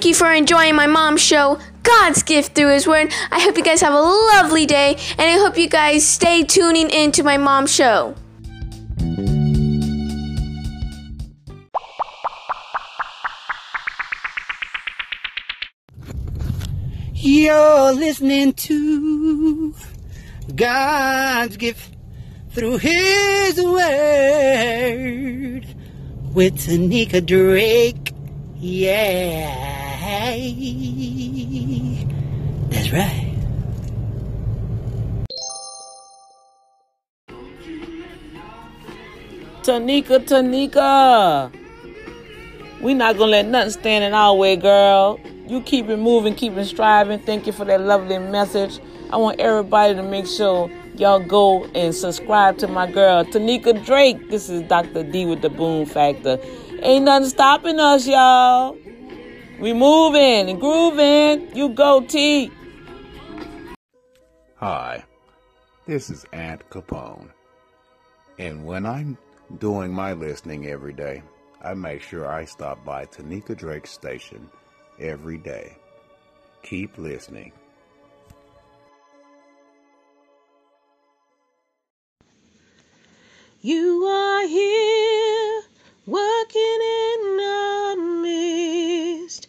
thank you for enjoying my mom's show, God's Gift Through His Word. I hope you guys have a lovely day, and I hope you guys stay tuning in to my mom's show. You're listening to God's gift through His Word with Tanika Drake. Yeah. That's right. Tanika, Tanika. We not gonna let nothing stand in our way, girl. You keep it moving, keep it striving. Thank you for that lovely message. I want everybody to make sure y'all go and subscribe to my girl, Tanika Drake. This is Dr. D with the Boom Factor. Ain't nothing stopping us, y'all. We moving and grooving. You go, T. Hi, this is Aunt Capone. And when I'm doing my listening every day, I make sure I stop by Tanika Drake's station every day. Keep listening. You are here, working in our midst.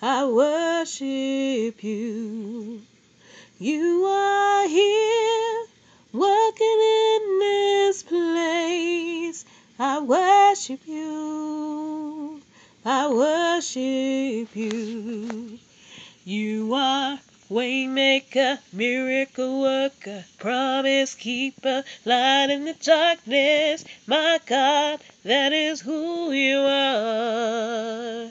I worship you. You are here, working in this place. I worship you. I worship you. You are waymaker, miracle worker, promise keeper, light in the darkness. My God, that is who you are.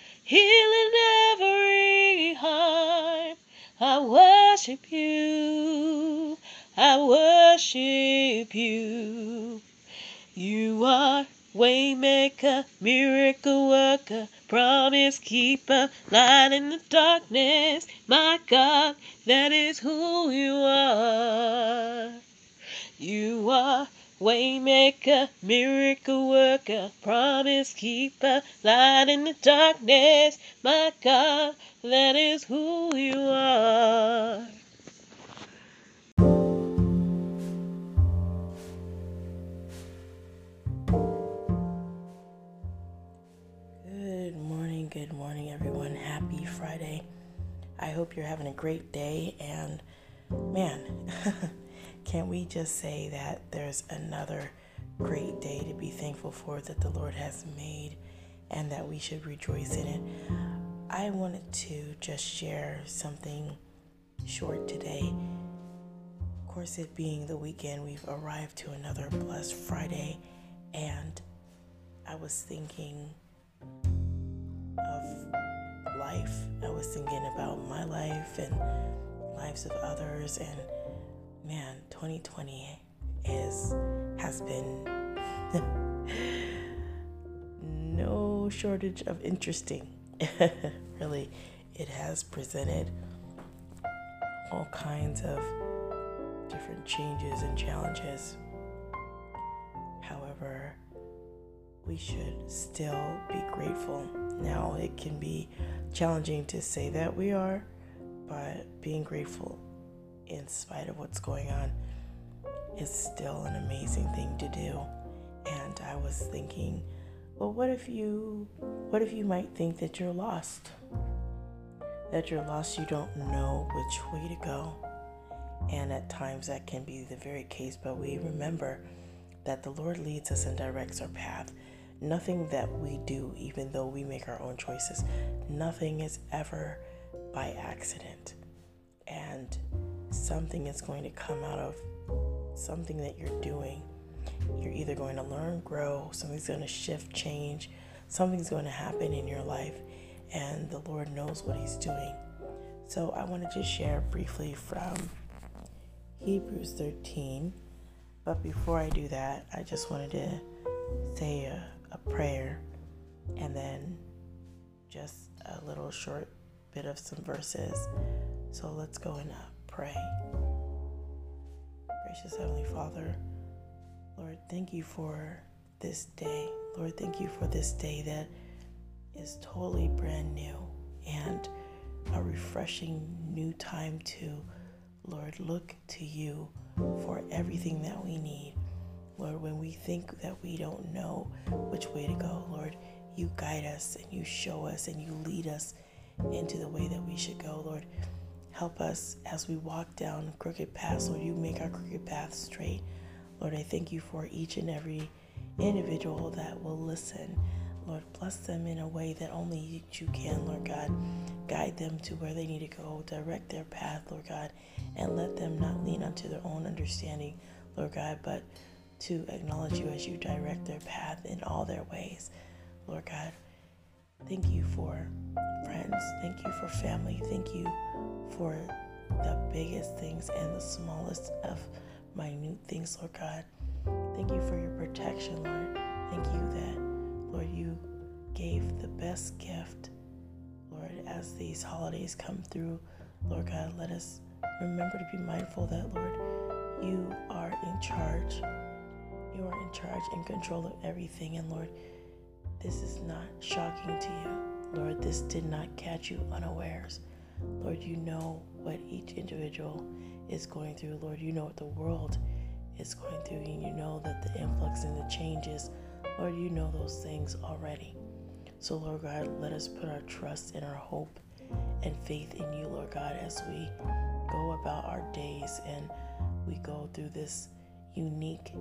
healing every heart. I worship you. I worship you. You are waymaker, miracle worker, promise keeper, light in the darkness. My God, that is who you are. You are waymaker, miracle worker, promise keeper, light in the darkness. My God, that is who you are. Good morning, good morning, everyone. Happy Friday. I hope you're having a great day. And man, can't we just say that there's another great day to be thankful for that the Lord has made and that we should rejoice in it? I wanted to just share something short today. Of course, it being the weekend, we've arrived to another blessed Friday, and I was thinking of life. I was thinking about my life and lives of others, and man, 2020 is has been no shortage of interesting. really, it has presented all kinds of different changes and challenges. However, we should still be grateful. Now, it can be challenging to say that we are, but being grateful in spite of what's going on is still an amazing thing to do. And I was thinking, well, what if you what if you might think that you're lost? That you're lost, you don't know which way to go. And at times that can be the very case, but we remember that the Lord leads us and directs our path. Nothing that we do, even though we make our own choices, nothing is ever by accident. And something is going to come out of something that you're doing. You're either going to learn, grow, something's going to shift, change, something's going to happen in your life, and the Lord knows what He's doing. So I want to just share briefly from Hebrews 13. But before I do that, I just wanted to say a, a prayer and then just a little short bit of some verses. So let's go and pray. Gracious Heavenly Father, Lord, thank you for this day. Lord, thank you for this day that is totally brand new and a refreshing new time to, Lord, look to you for everything that we need. Lord, when we think that we don't know which way to go, Lord, you guide us and you show us and you lead us into the way that we should go, Lord. Help us as we walk down crooked paths, Lord. You make our crooked paths straight. Lord, I thank you for each and every individual that will listen. Lord, bless them in a way that only you can, Lord God. Guide them to where they need to go. Direct their path, Lord God, and let them not lean unto their own understanding, Lord God, but to acknowledge you as you direct their path in all their ways, Lord God. Thank you for friends. Thank you for family. Thank you for the biggest things and the smallest of minute things, Lord God. Thank you for your protection, Lord. Thank you that, Lord, you gave the best gift, Lord, as these holidays come through. Lord God, let us remember to be mindful that, Lord, you are in charge. You are in charge and control of everything. And Lord, this is not shocking to you. Lord, this did not catch you unawares. Lord, you know what each individual is going through. Lord, you know what the world is going through, and you know that the influx and the changes, Lord, you know those things already. So, Lord God, let us put our trust and our hope and faith in you, Lord God, as we go about our days and we go through this unique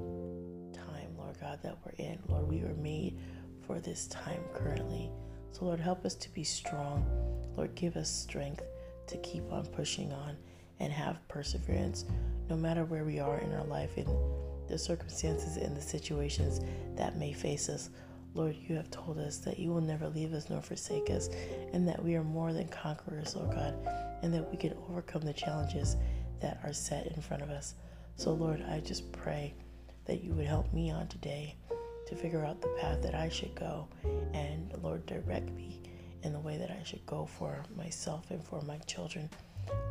time, Lord God, that we're in. Lord, we were made for this time currently. So, Lord, help us to be strong. Lord, give us strength to keep on pushing on and have perseverance no matter where we are in our life and the circumstances and the situations that may face us. Lord, you have told us that you will never leave us nor forsake us, and that we are more than conquerors, Lord God, and that we can overcome the challenges that are set in front of us. So, Lord, I just pray that you would help me on today to figure out the path that I should go, and Lord, direct me in the way that I should go for myself and for my children,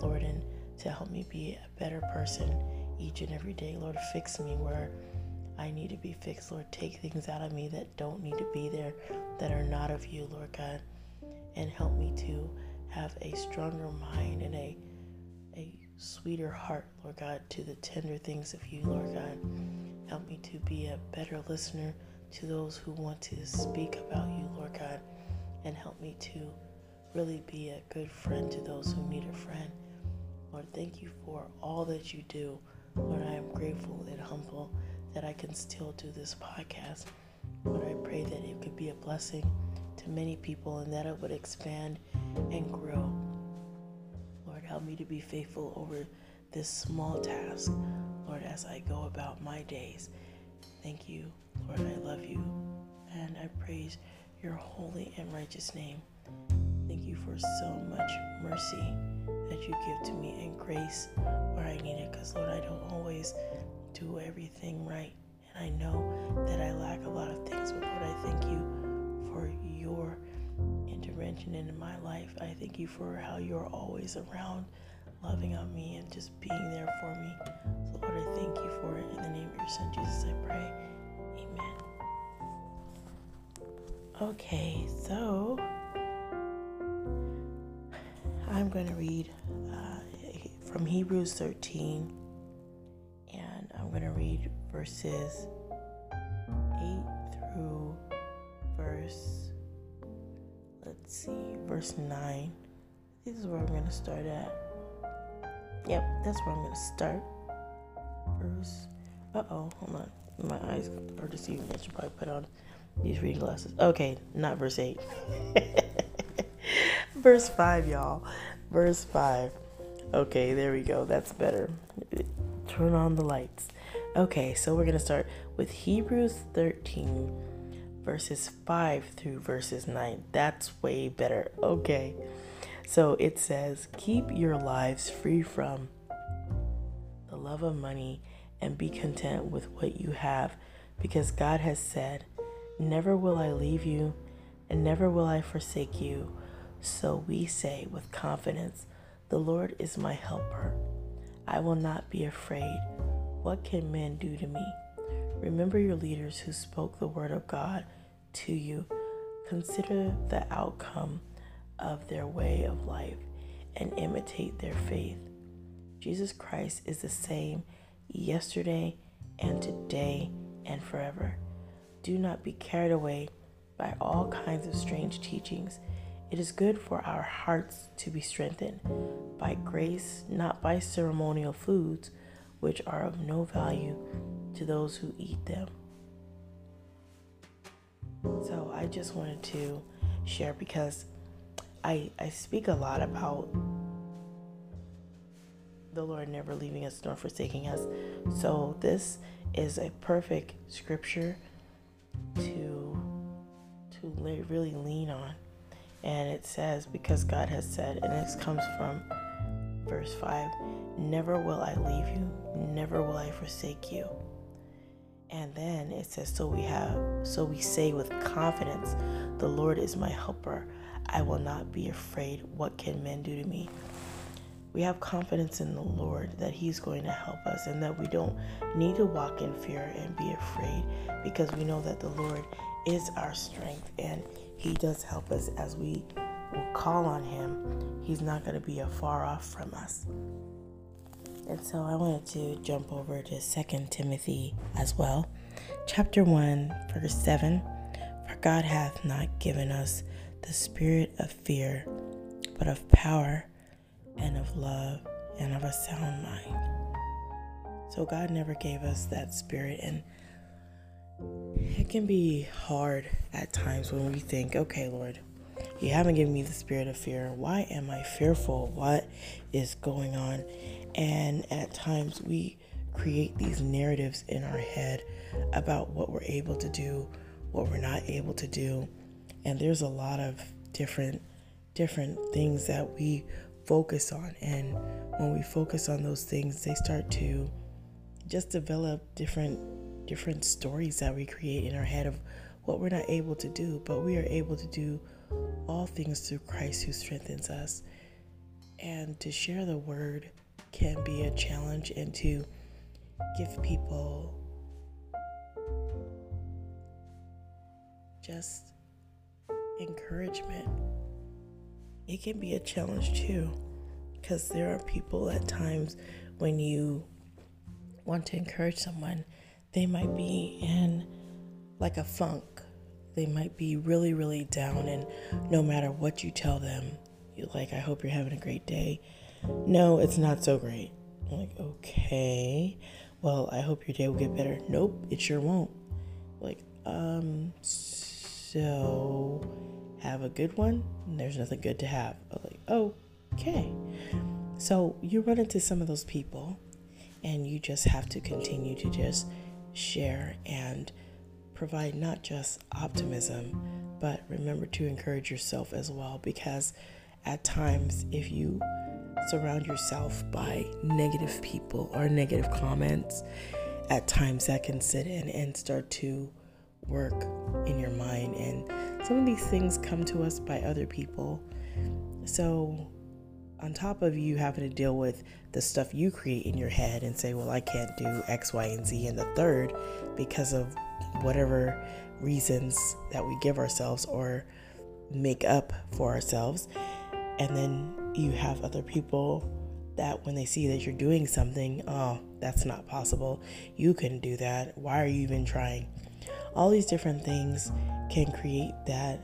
Lord, and to help me be a better person each and every day. Lord, fix me where I need to be fixed. Lord, take things out of me that don't need to be there, that are not of you, Lord God, and help me to have a stronger mind and a a sweeter heart, Lord God, to the tender things of you, Lord God. Help me to be a better listener to those who want to speak about you, Lord God, and help me to really be a good friend to those who need a friend. Lord, thank you for all that you do. Lord, I am grateful and humble that I can still do this podcast. Lord, I pray that it could be a blessing to many people and that it would expand and grow. Lord, help me to be faithful over this small task, Lord, as I go about my days. Thank you, Lord. I love you and I praise your holy and righteous name. Thank you for so much mercy that you give to me and grace where I need it because, Lord, I don't always do everything right. And I know that I lack a lot of things, but Lord, I thank you for your intervention into my life. I thank you for how you're always around, loving on me and just being there for me. So, Lord, I thank you for it. In the name of your Son, Jesus, I pray. Amen. Okay, so I'm going to read uh, from Hebrews 13, and I'm going to read verses 8 through verse, let's see, verse 9. This is where I'm going to start at. Yep, that's where I'm to start. Verse, uh oh, hold on. My eyes are deceiving. I should probably put on these reading glasses. Okay, not verse 8. verse 5, y'all. Verse 5. Okay, there we go. That's better. Turn on the lights. Okay, so we're going to start with Hebrews 13, verses 5 through verses 9. That's way better. Okay. So it says, Keep your lives free from the love of money and be content with what you have, because God has said, Never will I leave you, and never will I forsake you. So we say with confidence, The Lord is my helper. I will not be afraid. What can men do to me? Remember your leaders who spoke the word of God to you. Consider the outcome of their way of life and imitate their faith. Jesus Christ is the same yesterday and today and forever. Do not be carried away by all kinds of strange teachings. It is good for our hearts to be strengthened by grace, not by ceremonial foods, which are of no value to those who eat them. So I just wanted to share because I, I speak a lot about the Lord never leaving us nor forsaking us. So this is a perfect scripture to to really lean on. And it says because God has said and this comes from verse 5, never will I leave you, never will I forsake you. And then it says so we have so we say with confidence, the Lord is my helper. I will not be afraid. What can men do to me? we have confidence in the Lord that He's going to help us and that we don't need to walk in fear and be afraid because we know that the Lord is our strength and He does help us as we will call on Him. He's not going to be afar off from us. And so I wanted to jump over to 2 Timothy as well. Chapter 1, verse 7 For God hath not given us the spirit of fear, but of power and of love and of a sound mind. So God never gave us that spirit and it can be hard at times when we think, okay, Lord, you haven't given me the spirit of fear. Why am I fearful? What is going on? And at times we create these narratives in our head about what we're able to do, what we're not able to do. And there's a lot of different different things that we focus on. And when we focus on those things, they start to just develop different different stories that we create in our head of what we're not able to do, but we are able to do all things through Christ who strengthens us. And to share the word can be a challenge and to give people just encouragement it can be a challenge too. Because there are people at times when you want to encourage someone, they might be in like a funk. They might be really, really down, and no matter what you tell them, you're like, I hope you're having a great day. No, it's not so great. I'm like, okay, well, I hope your day will get better. Nope, it sure won't. Like, um, so have a good one. There's nothing good to have. I'm like, okay. So you run into some of those people, and you just have to continue to just share and provide not just optimism, but remember to encourage yourself as well because at times, if you surround yourself by negative people or negative comments, at times that can sit in and start to work in your mind. And some of these things come to us by other people. So, on top of you having to deal with the stuff you create in your head and say, well, I can't do X, Y, and Z, and the third because of whatever reasons that we give ourselves or make up for ourselves. And then you have other people that when they see that you're doing something, oh, that's not possible. You couldn't do that. Why are you even trying? All these different things can create that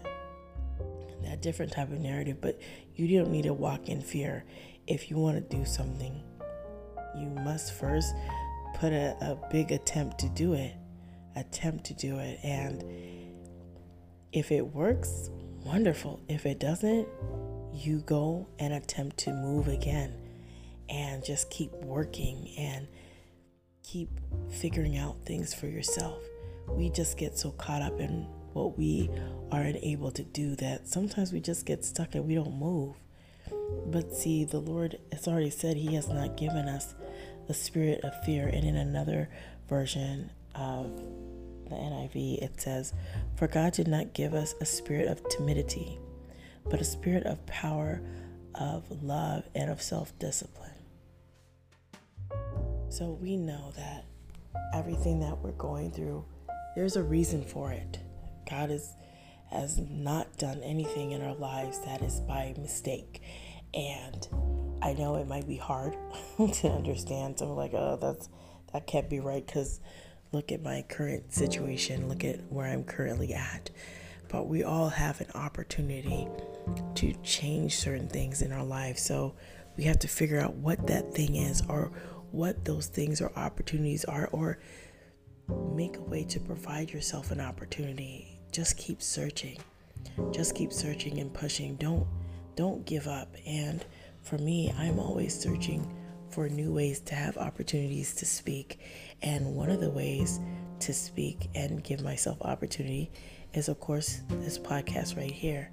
that different type of narrative, but you don't need to walk in fear. If you want to do something, you must first put a, a big attempt to do it. Attempt to do it. And if it works, wonderful. If it doesn't, you go and attempt to move again and just keep working and keep figuring out things for yourself. We just get so caught up in what we are unable to do that sometimes we just get stuck and we don't move. But see, the Lord has already said He has not given us a spirit of fear. And in another version of the NIV, it says, For God did not give us a spirit of timidity, but a spirit of power, of love, and of self discipline. So we know that everything that we're going through, there's a reason for it. God is, has not done anything in our lives that is by mistake. And I know it might be hard to understand. So like, oh, that's that can't be right because look at my current situation, look at where I'm currently at. But we all have an opportunity to change certain things in our lives. So we have to figure out what that thing is or what those things or opportunities are or make a way to provide yourself an opportunity. Just keep searching. Just keep searching and pushing. Don't don't give up. And for me, I'm always searching for new ways to have opportunities to speak. And one of the ways to speak and give myself opportunity is, of course, this podcast right here.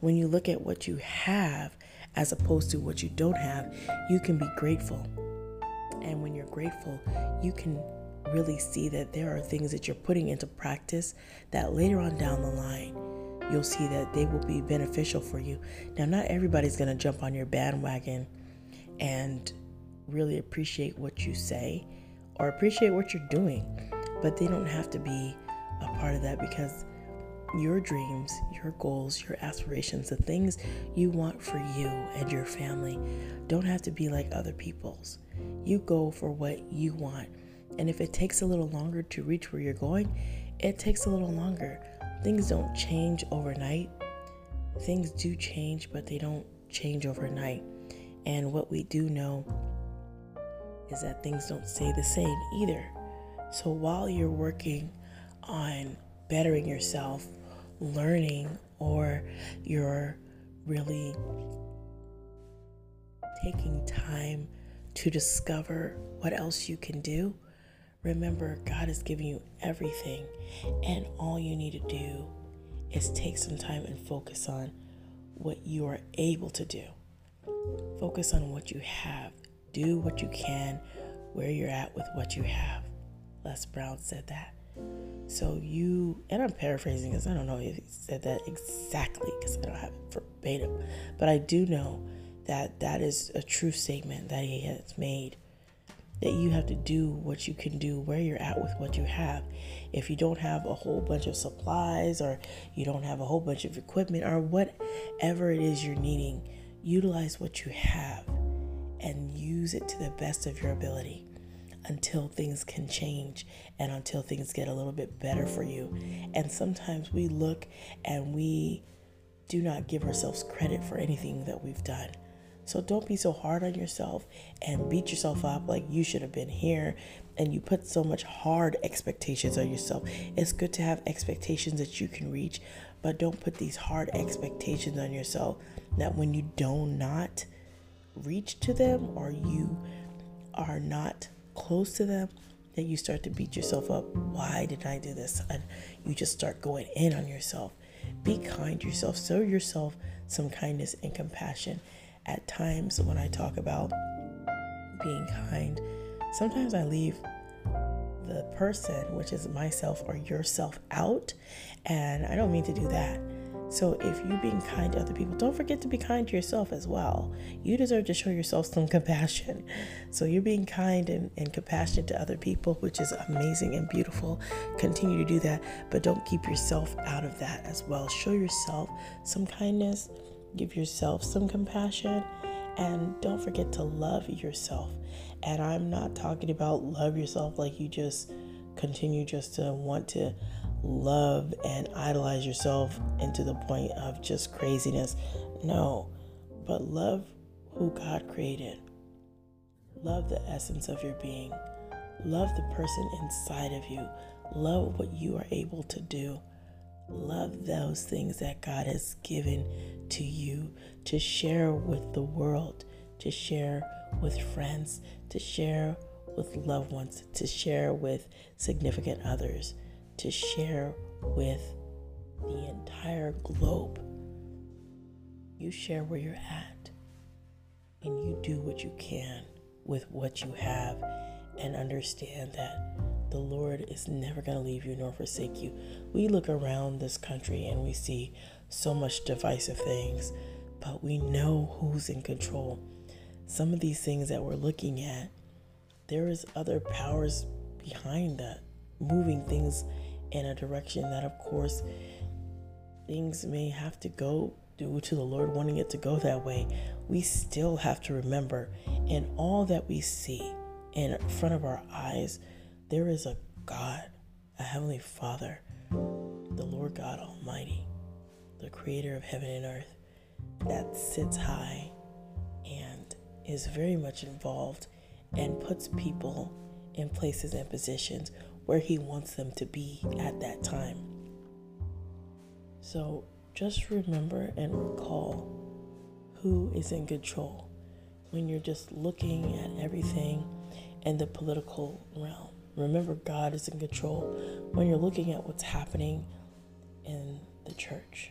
When you look at what you have as opposed to what you don't have, you can be grateful. And when you're grateful, you can really see that there are things that you're putting into practice that later on down the line, you'll see that they will be beneficial for you. Now, not everybody's going to jump on your bandwagon and really appreciate what you say or appreciate what you're doing, but they don't have to be a part of that because your dreams, your goals, your aspirations, the things you want for you and your family don't have to be like other people's. You go for what you want. And if it takes a little longer to reach where you're going, it takes a little longer. Things don't change overnight. Things do change, but they don't change overnight. And what we do know is that things don't stay the same either. So while you're working on bettering yourself, learning, or you're really taking time to discover what else you can do, remember God is giving you everything, and all you need to do is take some time and focus on what you are able to do. Focus on what you have. Do what you can where you're at with what you have. Les Brown said that. So you, and I'm paraphrasing because I don't know if he said that exactly because I don't have it verbatim, but I do know that that is a true statement that he has made that you have to do what you can do where you're at with what you have. If you don't have a whole bunch of supplies or you don't have a whole bunch of equipment or whatever it is you're needing, utilize what you have and use it to the best of your ability until things can change and until things get a little bit better for you. And sometimes we look and we do not give ourselves credit for anything that we've done. So don't be so hard on yourself and beat yourself up like you should have been here and you put so much hard expectations on yourself. It's good to have expectations that you can reach, but don't put these hard expectations on yourself that when you do not reach to them or you are not close to them, that you start to beat yourself up. Why did I do this? And you just start going in on yourself. Be kind to yourself. Show yourself some kindness and compassion. At times, when I talk about being kind, sometimes I leave the person, which is myself or yourself, out. And I don't mean to do that. So if you're being kind to other people, don't forget to be kind to yourself as well. You deserve to show yourself some compassion. So you're being kind and, and compassionate to other people, which is amazing and beautiful. Continue to do that, but don't keep yourself out of that as well. Show yourself some kindness, give yourself some compassion, and don't forget to love yourself. And I'm not talking about love yourself like you just continue just to want to love and idolize yourself into the point of just craziness. No, but love who God created. Love the essence of your being. Love the person inside of you. Love what you are able to do. Love those things that God has given to you to share with the world, to share with friends, to share with loved ones, to share with significant others to share with the entire globe. You share where you're at and you do what you can with what you have and understand that the Lord is never going to leave you nor forsake you. We look around this country and we see so much divisive things, but we know who's in control. Some of these things that we're looking at, there is other powers behind that, moving things in a direction that, of course, things may have to go due to the Lord wanting it to go that way. We still have to remember in all that we see in front of our eyes, there is a God, a Heavenly Father, the Lord God Almighty, the Creator of heaven and earth, that sits high and is very much involved and puts people in places and positions where He wants them to be at that time. So just remember and recall who is in control when you're just looking at everything in the political realm. Remember, God is in control when you're looking at what's happening in the church.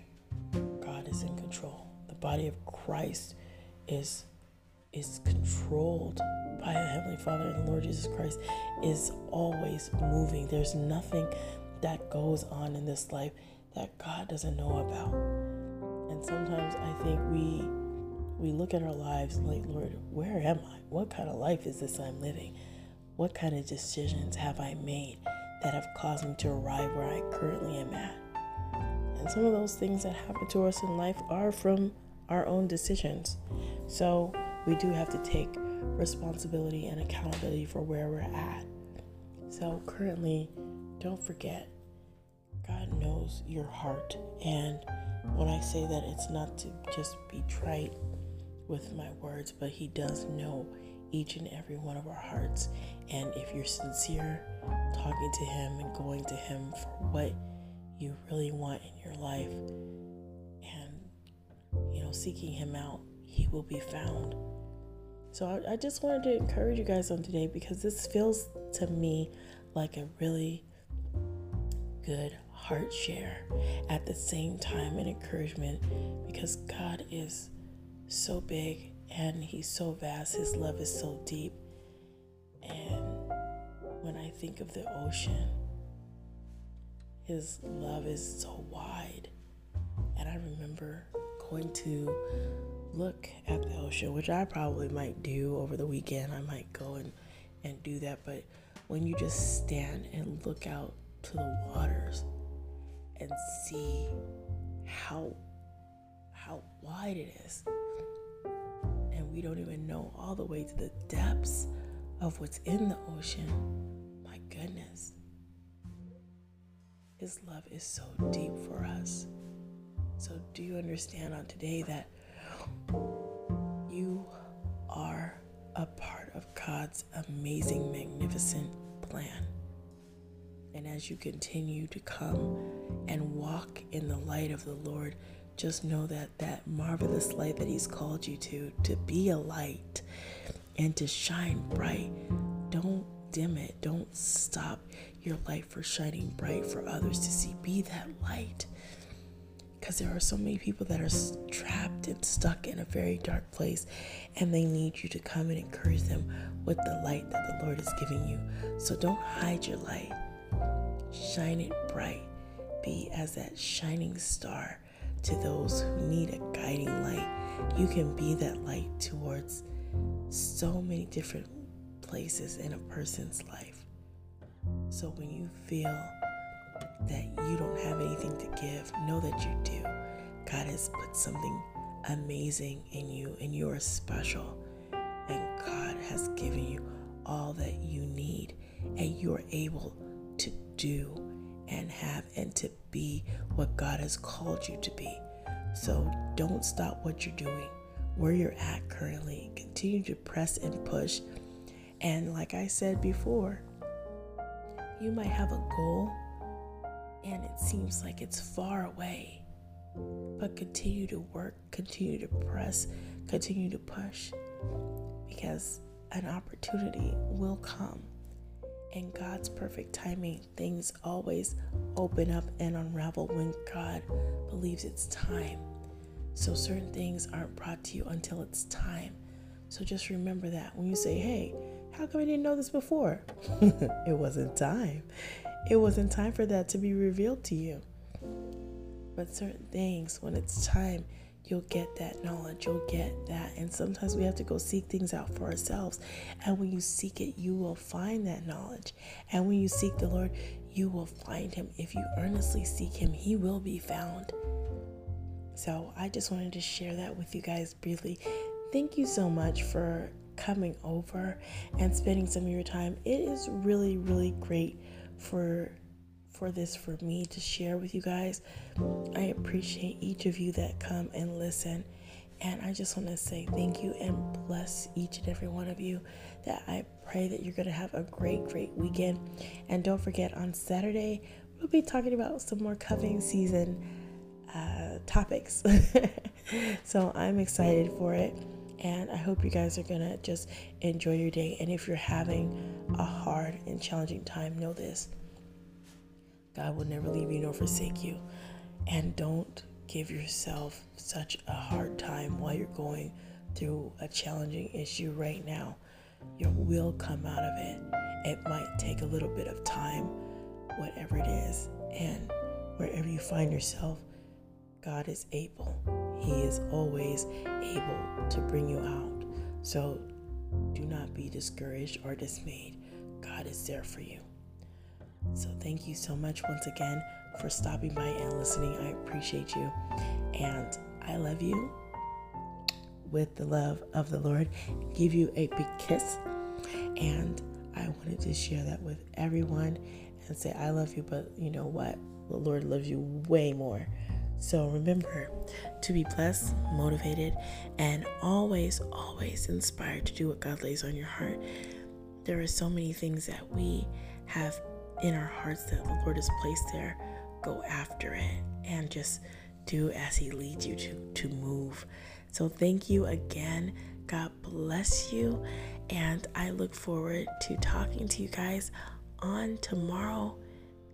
God is in control. The body of Christ is is controlled by the Heavenly Father and the Lord Jesus Christ is always moving. There's nothing that goes on in this life that God doesn't know about. And sometimes I think we we look at our lives like, Lord, where am I? What kind of life is this I'm living? What kind of decisions have I made that have caused me to arrive where I currently am at? And some of those things that happen to us in life are from our own decisions. So we do have to take responsibility and accountability for where we're at. So, currently, don't forget, God knows your heart. And when I say that, it's not to just be trite with my words, but He does know each and every one of our hearts. And if you're sincere, talking to Him and going to Him for what you really want in your life, and you know, seeking Him out, He will be found. So I, I just wanted to encourage you guys on today because this feels to me like a really good heart share at the same time an encouragement because God is so big and He's so vast. His love is so deep. When I think of the ocean, His love is so wide. And I remember going to look at the ocean, which I probably might do over the weekend. I might go and, and do that. But when you just stand and look out to the waters and see how how wide it is, and we don't even know all the way to the depths of what's in the ocean. My goodness. His love is so deep for us. So, do you understand on today that you are a part of God's amazing, magnificent plan. And as you continue to come and walk in the light of the Lord, just know that that marvelous light that He's called you to, to be a light and to shine bright, don't dim it. Don't stop your light for shining bright for others to see. Be that light. Because there are so many people that are trapped and stuck in a very dark place, and they need you to come and encourage them with the light that the Lord is giving you. So don't hide your light, shine it bright. Be as that shining star to those who need a guiding light. You can be that light towards so many different places in a person's life. So when you feel that you don't have anything to give, know that you do. God has put something amazing in you, and you are special. And God has given you all that you need, and you are able to do and have and to be what God has called you to be. So don't stop what you're doing, where you're at currently. Continue to press and push. And like I said before, you might have a goal and it seems like it's far away. But continue to work, continue to press, continue to push because an opportunity will come. In God's perfect timing, things always open up and unravel when God believes it's time. So, certain things aren't brought to you until it's time. So, just remember that when you say, Hey, how come I didn't know this before? it wasn't time. It wasn't time for that to be revealed to you. But certain things, when it's time, you'll get that knowledge, you'll get that. And sometimes we have to go seek things out for ourselves. And when you seek it, you will find that knowledge. And when you seek the Lord, you will find Him. If you earnestly seek Him, He will be found. So I just wanted to share that with you guys briefly. Thank you so much for coming over and spending some of your time. It is really, really great for for this for me to share with you guys. I appreciate each of you that come and listen. And I just want to say thank you and bless each and every one of you. That I pray that you're going to have a great, great weekend. And don't forget, on Saturday, we'll be talking about some more cuffing season uh, topics. so I'm excited for it. And I hope you guys are going to just enjoy your day. And if you're having a hard and challenging time, know this God will never leave you nor forsake you. And don't give yourself such a hard time while you're going through a challenging issue right now. You will come out of it. It might take a little bit of time, whatever it is. And wherever you find yourself, God is able. He is always able to bring you out. So do not be discouraged or dismayed. God is there for you. So thank you so much once again for stopping by and listening. I appreciate you. And I love you with the love of the Lord. Give you a big kiss. And I wanted to share that with everyone and say, I love you, but you know what? The Lord loves you way more. So remember to be blessed, motivated, and always, always inspired to do what God lays on your heart. There are so many things that we have in our hearts that the Lord has placed there. Go after it and just do as He leads you to, to move. So thank you again. God bless you. And I look forward to talking to you guys on tomorrow.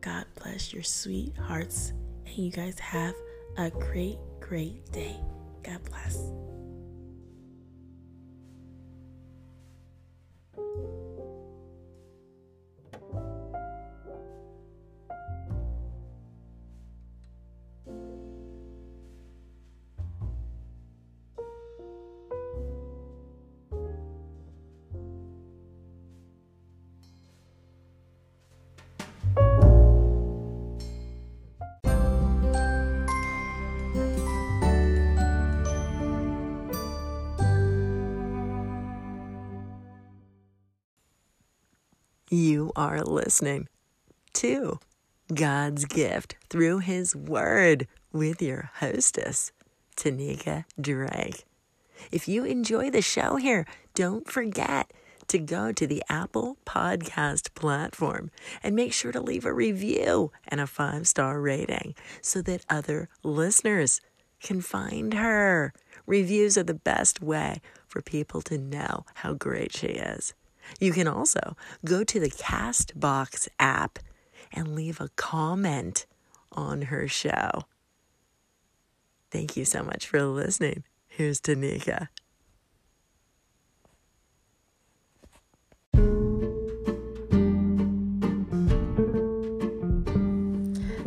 God bless your sweet hearts. And you guys have a great, great day. God bless. You are listening to God's gift through His Word with your hostess, Tanika Drake. If you enjoy the show here, don't forget to go to the Apple Podcast platform and make sure to leave a review and a five star rating so that other listeners can find her. Reviews are the best way for people to know how great she is. You can also go to the Castbox app and leave a comment on her show. Thank you so much for listening. Here's Tanika.